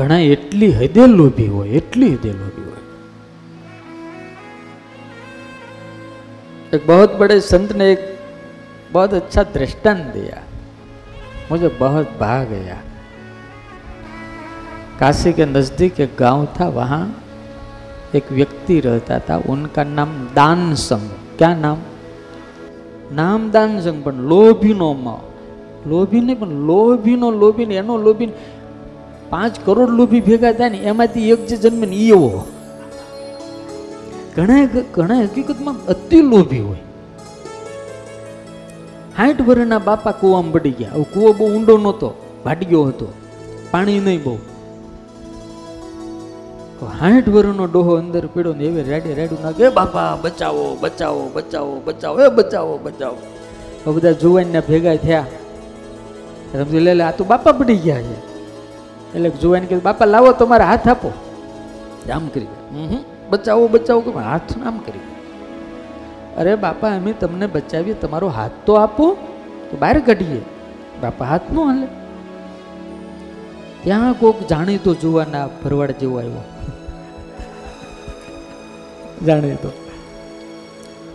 ઘણા એટલી હદે લોભી હોય એટલી હદે લોભી હોય एक बहुत बड़े संत ने एक बहुत अच्छा दृष्टांत दिया मुझे बहुत भा गया काशी के नजदीक एक गांव था वहाँ एक व्यक्ति रहता था उनका नाम दान संघ क्या नाम નામ દાન સંઘ પણ લોભીનો માં લોભી નહીં પણ લોભીનો લોભી ને એનો લોભી ને પાંચ કરોડ લોભી ભેગા થાય ને એમાંથી એક જે જન્મે ને એવો ઘણા ઘણા હકીકતમાં અતિ લોભી હોય. સાઠ વર્ષના બાપા કૂવામાં પડી ગયા. હવે કૂવો બહુ ઊંડો નહોતો ભાડ્યો હતો. પાણી નહીં બહુ. સાઠ વર્ષનો ડોહો અંદર પીડો ને એવી રેડે રેડું નાખે બાપા, બચાવો બચાવો બચાવો બચાવો, એ બચાવો બચાવો. બધા જુવાનના ભેગા થયા. સમજી લે, આ તો બાપા પડી ગયા છે. એટલે જુવાન કીધું, બાપા, લાવો તમારા હાથ આપો. આમ કરી "હમ બચાવો બચાવો. કે હાથ આમ કરી અરે બાપા, અમે તમને બચાવીએ, તમારો હાથ તો આપો, તો બહાર કાઢીએ. બાપા, હાથ નો હાલે. ત્યાં કોક જાણીતો જોવાના ભરવાડ જેવો આવ્યો. જાણીતો.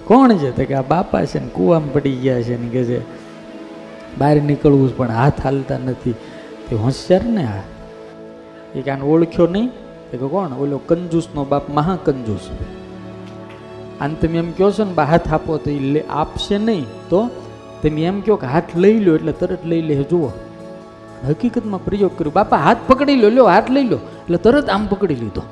કોણ છે? તો કે આ બાપા છે ને, કૂવામાં પડી ગયા છે ને કે છે, બહાર નીકળવું પણ હાથ હાલતા નથી. તે હોશિયાર ને આ? એ કે આને ઓળખ્યો નહીં. તો કે કોણ? ઓલો કંજૂસનો બાપ મહાકંજૂસ. આને તમે એમ કહો છો ને, બા, હાથ આપો તો એ આપશે નહીં તો તમે એમ કહો કે હાથ લઈ લો એટલે તરત લઈ લે જુઓ. હકીકતમાં પ્રયોગ કર્યો. બાપા, હાથ પકડી લો, લ્યો, હાથ લઈ લો. એટલે તરત આમ પકડી લીધો.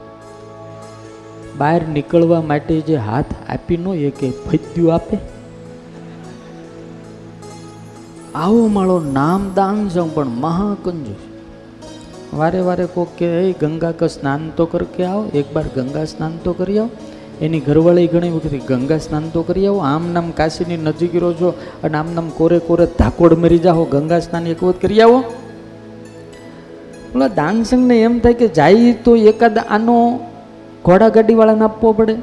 બહાર નીકળવા માટે જે હાથ આપી નો, એ કે ફૈદ્યું આપે. આવો મારો નામ દાન છે પણ મહાકંજૂસ. વારે વારે કોક કે "એ ગંગા કે સ્નાન તો કર કે આવો. એક બાર ગંગા સ્નાન તો કરી આવો. એની ઘરવાળી ઘણી વખત ગંગા સ્નાન તો કરી આવો. આમ નામ કાશીની નજીક છો અને આમ નામ કોરે કોરે ધાકોડ મરી જાઓ. ગંગા સ્નાન એક વખત કરી આવો. ઓલા દાનસંગને એમ થાય કે જાય તો એકાદ આનો ઘોડા ગાડીવાળાને આપવો પડે.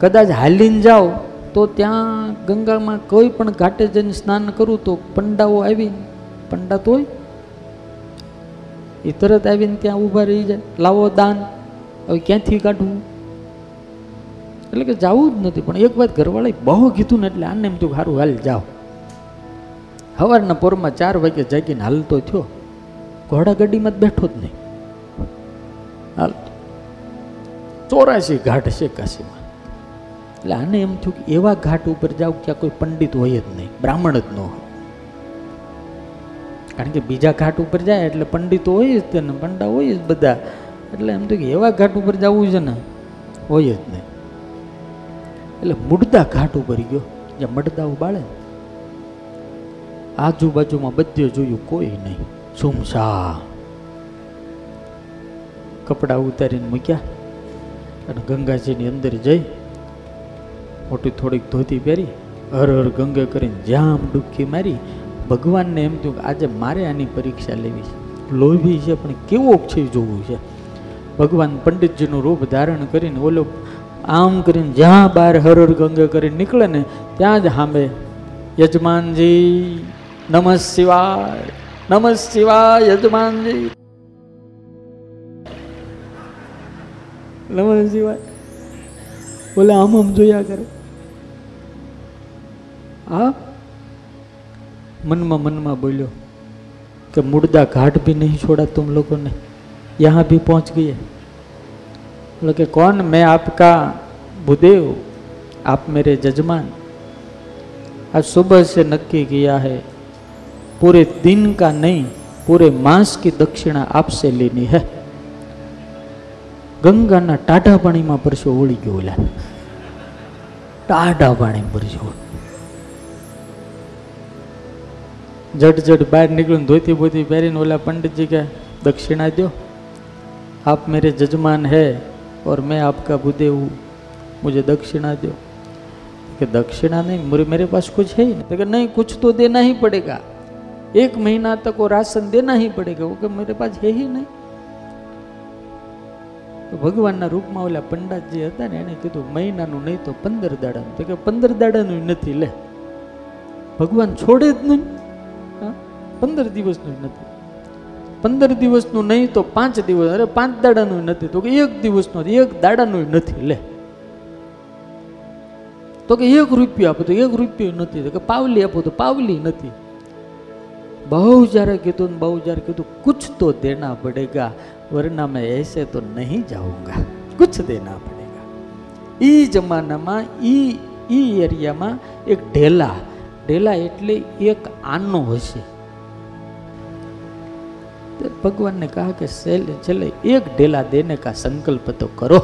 કદાચ હાલીને જાઓ તો ત્યાં ગંગામાં કોઈ પણ ઘાટે જઈને સ્નાન કરું તો પંડાઓ આવી પંડા તો હોય એ તરત આવીને ત્યાં ઊભા રહી જાય. લાવો દાન. હવે ક્યાંથી કાઢવું એટલે કે જવું જ નથી, પણ એક વાત ઘરવાળાએ બહુ કીધું ને એટલે આને એમ થયું સારું હાલ જાઓ. સવારના પોરમાં ચાર વાગે જાગીને હાલતો થયો. ઘોડાગાડીમાં જ બેઠો જ નહીં. હાલ ચોરાશી ઘાટ છે કાશીમાં. એટલે આને એમ થયું કે એવા ઘાટ ઉપર જાવ ત્યાં કોઈ પંડિત હોય જ નહીં, બ્રાહ્મણ જ ન હોય. કારણ કે બીજા ઘાટ ઉપર જાય એટલે પંડિતો હોય જ તે ને પંડા હોય જ બધા. એટલે એમ તો કે એવા ઘાટ ઉપર જવું છે ને, હોય જ નહીં. એટલે મુડદા ઘાટ ઉપર ગયો, જ્યાં મડદાઓ બાળે. આજુબાજુમાં બધે જોયું કોઈ નહીં. સુમસા કપડાં ઉતારીને મૂક્યા અને ગંગાજીની અંદર જઈ મોટી થોડીક ધોતી પહેરી, હર હર ગંગે કરીને જામ ડૂબકી મારી ભગવાનને એમ થયું કે આજે મારે આની પરીક્ષા લેવી છે. લોભી છે, પણ કેવો છે જોવું છે? ભગવાન પંડિતજીનું રૂપ ધારણ કરીને ઓલો આમ કરીને જ્યાં બહાર હરર હર ગંગે કરીને નીકળે ને ત્યાં જ સાંભળે યજમાનજી, નમઃ શિવાય નમઃ શિવાય યજમાનજી. નમઃ શિવાય. બોલે આમ આમ જોયા કરે. હા? મનમાં મનમાં બોલ્યો कि मुर्दा घाट भी नहीं छोड़ा तुम लोगों ने यहाँ भी पहुँच गए बोले कि कौन मैं आपका भूदेव आप मेरे जजमान आज सुबह से नक्की किया है पूरे दिन का नहीं पूरे मास की दक्षिणा आपसे लेनी है ગંગાના ટાઢા પાણીમાં પરસો ઓળી ગયો ઓલા ટાઢા પાણી પરસો જટ જટ બહાર નીકળ્યું ને ધોતી બોતી પહેરીને ઓલા પંડિતજી કે दक्षिणा दो आप मेरे जजमान है और मैं आपका बुद्धे हूँ मुझे दक्षिणा दो कि दक्षिणा नहीं मेरे मेरे पास कुछ है ही नहीं तो कि नहीं कुछ तो देना ही पड़ेगा एक महीना तक वो राशन देना ही पड़ेगा वो कि मेरे पास है ही नहीं તો ભગવાનના રૂપમાં ઓલા પંડિતજી હતા ને એને કીધું મહિનાનું નહીં તો પંદર દાડાનું તો કે પંદર દાડાનું નથી લે ભગવાન છોડે જ નહીં હા? પંદર દિવસનું જ નથી. પંદર દિવસનું નહીં તો પાંચ દિવસ, અરે પાંચ દાડાનું નથી. તો કે એક દિવસનું એક દાડાનું નથી, લે. તો કે એક રૂપિયો આપો, તો એક રૂપિયો નથી. તો કે પાવલી આપો, તો પાવલી નથી. બહુ જ્યારે કીધું ને બહુ જ્યારે કીધું, કુછ તો દેના પડેગા, વરના મેં એસે તો નહીં જાઉંગા. કુછ દેના પડેગા. ઈ જમાનામાં, ઈ ઈ એરિયામાં એક ઢેલા ઢેલા એટલે એક આનો હશે. तो भगवान ने कहा कि चले चले एक ढेला देने का संकल्प तो करो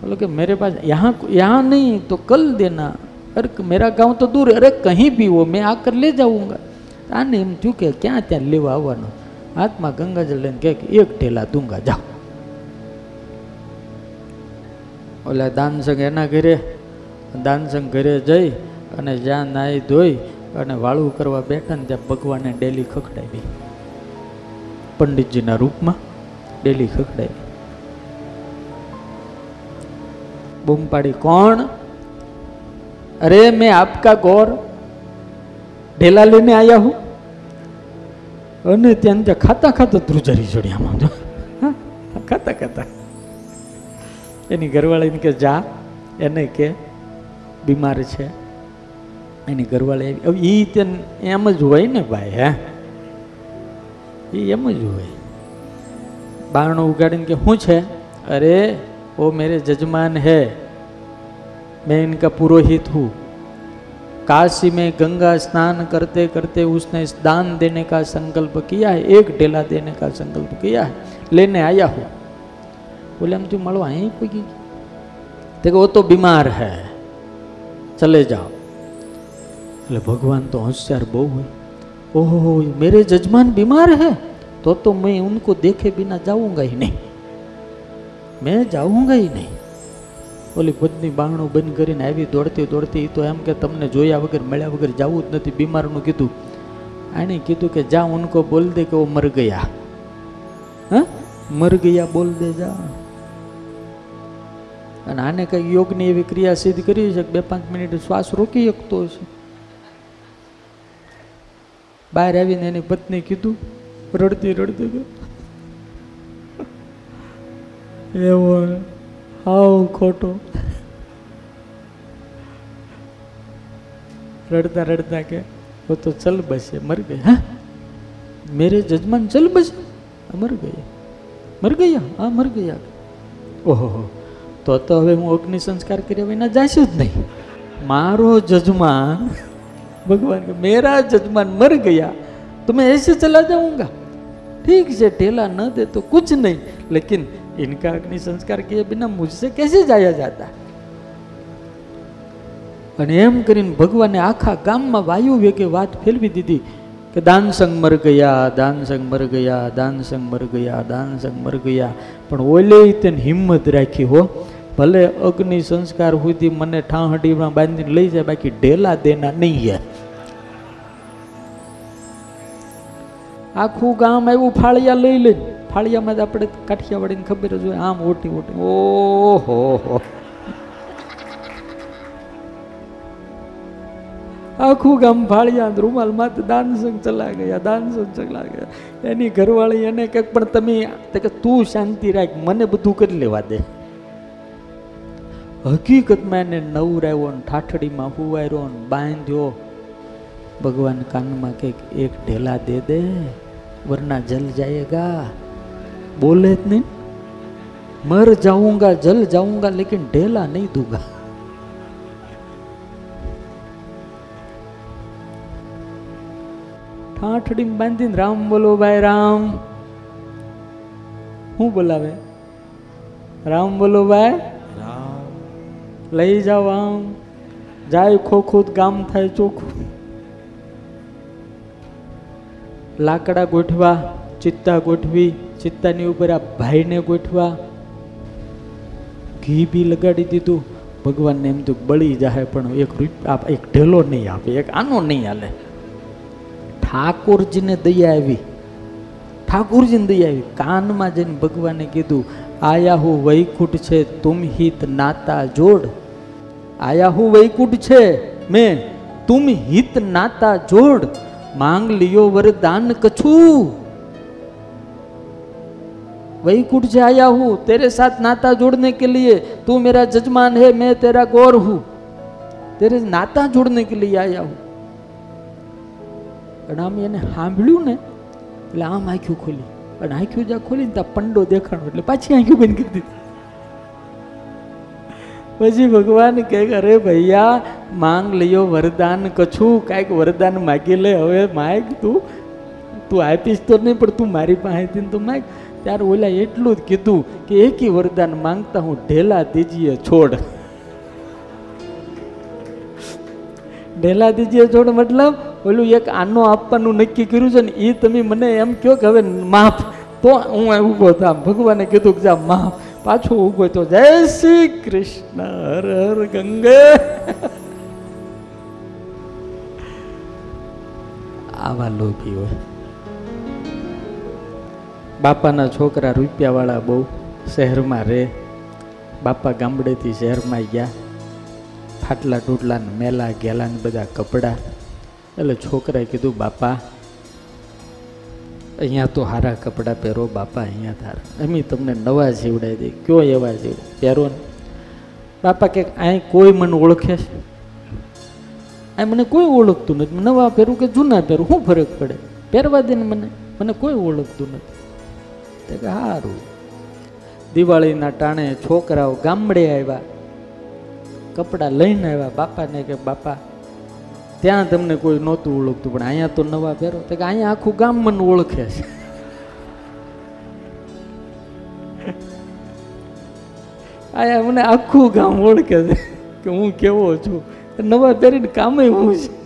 बोलो कि मेरे पास यहाँ यहाँ नहीं तो कल देना अरे मेरा गांव तो दूर है अरे कहीं भी हो मैं आकर ले जाऊंगा આને એમ થયું કે ક્યાં ત્યાં લેવા આવવાનો હાથમાં ગંગાજળ લઈને કહે કે એક ઢેલા દૂંગા જાઓ ઓલા દાનસંગ એના ઘરે દાનસંગ ઘરે જઈ અને જ્યાં નાહી ધોઈ અને વાળું કરવા બેઠા ને ત્યાં ભગવાને ડેલી ખખડાવી. પંડિતજીના રૂપમાં ડેલી ખખડાવી. બૂમ પાડી કોણ? અરે, મેં આપકા ગોર ઢેલા લઈને આયા હું. અને ત્યાં ત્યાં ખાતા ખાતા ધ્રુજારી ચડ્યામાં જો. ખાતા ખાતા. એની ઘરવાળીને કે, જા. એને કે, બીમાર છે. એની ઘરવાળી આવી હવે એ તે એમ જ હોય ને ભાઈ હે એ એમ જ હોય બારણું ઉગાડીને કે શું છે અરે वो मेरे जजमान है मैं इनका पुरोहित हूँ काशी में गंगा स्नान करते करते उसने इस दान देने का संकल्प किया है एक ढेला देने का संकल्प किया है लेने आया हूँ बोले हम तू मलो आई कोई देखो वो तो बीमार है चले जाओ એટલે ભગવાન તો હોશિયાર બહુ હોય. ઓહો, મેરે જજમાન બીમાર હે? તો તો મેં ઉનકો દેખે બિના જાઉંગા નહીં. મેં જાઉંગા નહીં. ઓલી ભજની બાંગણું બંધ કરીને આવી દોડતી દોડતી તો એમ કે તમને જોયા વગર મળ્યા વગર જવું જ નથી, બીમારનું કીધું. આને કીધું કે જા ઉનકો બોલ દે કે ઓ મર ગયા. હા? મર ગયા બોલ દે જા. અને આને કંઈ યોગની એવી ક્રિયા સિદ્ધ કરી છે કે બે પાંચ મિનિટ શ્વાસ રોકી શકતો હશે? બહાર આવીને એની પત્ની કીધું, રડતી રડતી ગયું એવો હાવ ખોટો. રડતા રડતા કે હું તો ચલ બસે, મર ગઈ, હા? મેરે જજમાન ચલ બસે? મર ગઈ, મર ગયા હા, મર ગયા ઓહો તો તો હવે હું અગ્નિ સંસ્કાર કર્યા વિના જઈશ જ નહીં. મારો જજમાન भगवान के मेरा जजमान मर गया तो मैं ऐसे चला जाऊंगा ठीक है ढेला न दे तो कुछ नहीं लेकिन इनका अग्नि संस्कार किए बिना मुझसे कैसे जाया जाता અને એમ કરીને ભગવાને આખા ગામમાં વાયુ વેગે વાત ફેરવી દીધી કે દાનસંગ મર ગયા દાનસંગ મર ગયા દાનસંગ મર ગયા દાનસંગ મર ગયા પણ ઓલે તેને હિંમત રાખી હો ભલે અગ્નિ સંસ્કાર સુધી મને ઠાહડીમાં બાંધીને લઈ જાય બાકી ઢેલા દેના નહીં યાર આખું ગામ આવ્યું ફાળિયા લઈ લઈને. ફાળિયામાં જ આપણે કાઠિયાવાડીને ખબર જ હોય આમ ઓટી ઓટી. ઓહો હો આખું ગામ ફાળિયા રૂમાલ માથે દાનસંગ ચલા ગયા દાનસંગ ચલા ગયા. એની ઘરવાળી એને કંઈક પણ તમે કે તું શાંતિ રાખ મને બધું કરી લેવા દે. હકીકતમાં એને નવરાવ્યો ને ઠાઠડીમાં હુવાર્યો ને બાંધ્યો. ભગવાન કાનમાં કંઈક એક ઢેલા દે દે. वरना जल जाएगा बोले નહીં. મર જાઉંગા જલ જાઉંગા લેકિન ढेला નહીં दूंगा ઠાઠડી બાંધીને રામ બોલો ભાઈ રામ. હું બોલાવે? રામ બોલો ભાઈ. રામ. લઈ જાઓ આમ. જાય ખોખું ગામ થાય ચોખ્ખું લાકડા ગોઠવા, ચિત્તા ગોઠવી, ચિત્તાની ઉપર આ ભાઈને ગોઠવા. ઘી બી લગાડી દીધું. ભગવાનને એમ તો બળી જાય પણ એક એક ઢેલો નહીં આપે, એક આનો નહીં હાલે. ઠાકોરજીને દયા આવી. ઠાકોરજીને દયા આવી. કાનમાં જઈને ભગવાને કીધું, આયા હું વૈકુંઠ છે, તુમ હિત નાતા જોડ. આયા હું વૈકુંઠ છે, મેં. તુમ હિત નાતા જોડ. માંગ લિયો वरदान कछु वैकुंठ से आया हूँ तेरे साथ नाता जोड़ने के लिए तू मेरा जजमान है मैं तेरा गौर हूँ तेरे नाता जोड़ने के लिए आया हूँ અને આમ એને સાંભળ્યું ને એટલે આમ આંખ્યું ખોલી અને આંખ્યું જ્યાં ખોલી ને ત્યાં પંડો દેખાણો એટલે પાછી આંખ્યું બંધ કરી દીધી પછી ભગવાન કહે અરે ભૈયા, માંગ લ્યો, વરદાન કછું, કાંઈક વરદાન માગી લે, હવે માગ તું. તું આપીશ તો નહીં, પણ તું મારી પાસેથી તો માગ. ત્યારે ઓલા એટલું જ કીધું કે, એકી વરદાન માંગતા હું ઢેલા દીજીએ છોડ. ઢેલા દીજીએ છોડ મતલબ ઓલું એક આનો આપવાનું નક્કી કર્યું છે ને એ તમે મને એમ કહો કે, હવે માફ, તો હું ઊભો થામ. ભગવાને કીધું કે, જા, માફ. પાછો હોય તો જય શ્રી કૃષ્ણ, હર હર ગંગે. આવા લોભી હોય. બાપાના છોકરા રૂપિયાવાળા બહુ શહેરમાં રહે. બાપા ગામડેથી શહેરમાં ગયા. ફાટલા ટૂટલા મેલા ગેલા બધા કપડાં. એટલે છોકરાએ કીધું, બાપા અહીંયા તો હારા કપડાં પહેરો, બાપા અહીંયા થાર અમે તમને નવા સીવડાવી દઈએ. કયો એવા સીવડે પહેરો ને. બાપા કે અહીં કોઈ મને ઓળખે છે? આ મને કોઈ ઓળખતું નથી. નવા પહેરું કે જૂના પહેરું? શું ફરક પડે? પહેરવા દે ને મને. મને કોઈ ઓળખતું નથી. તે કે સારું દિવાળીના ટાણે છોકરાઓ ગામડે આવ્યા. કપડાં લઈને આવ્યા. બાપાને કે, બાપા ત્યાં તમને કોઈ નહોતું ઓળખતું, પણ અહીંયા તો નવા પહેરો. તો કે અહીંયા આખું ગામ મને ઓળખે છે. અહીંયા મને આખું ગામ ઓળખે છે. કે હું કેવો છું? નવા પહેરીને કામે હું છે?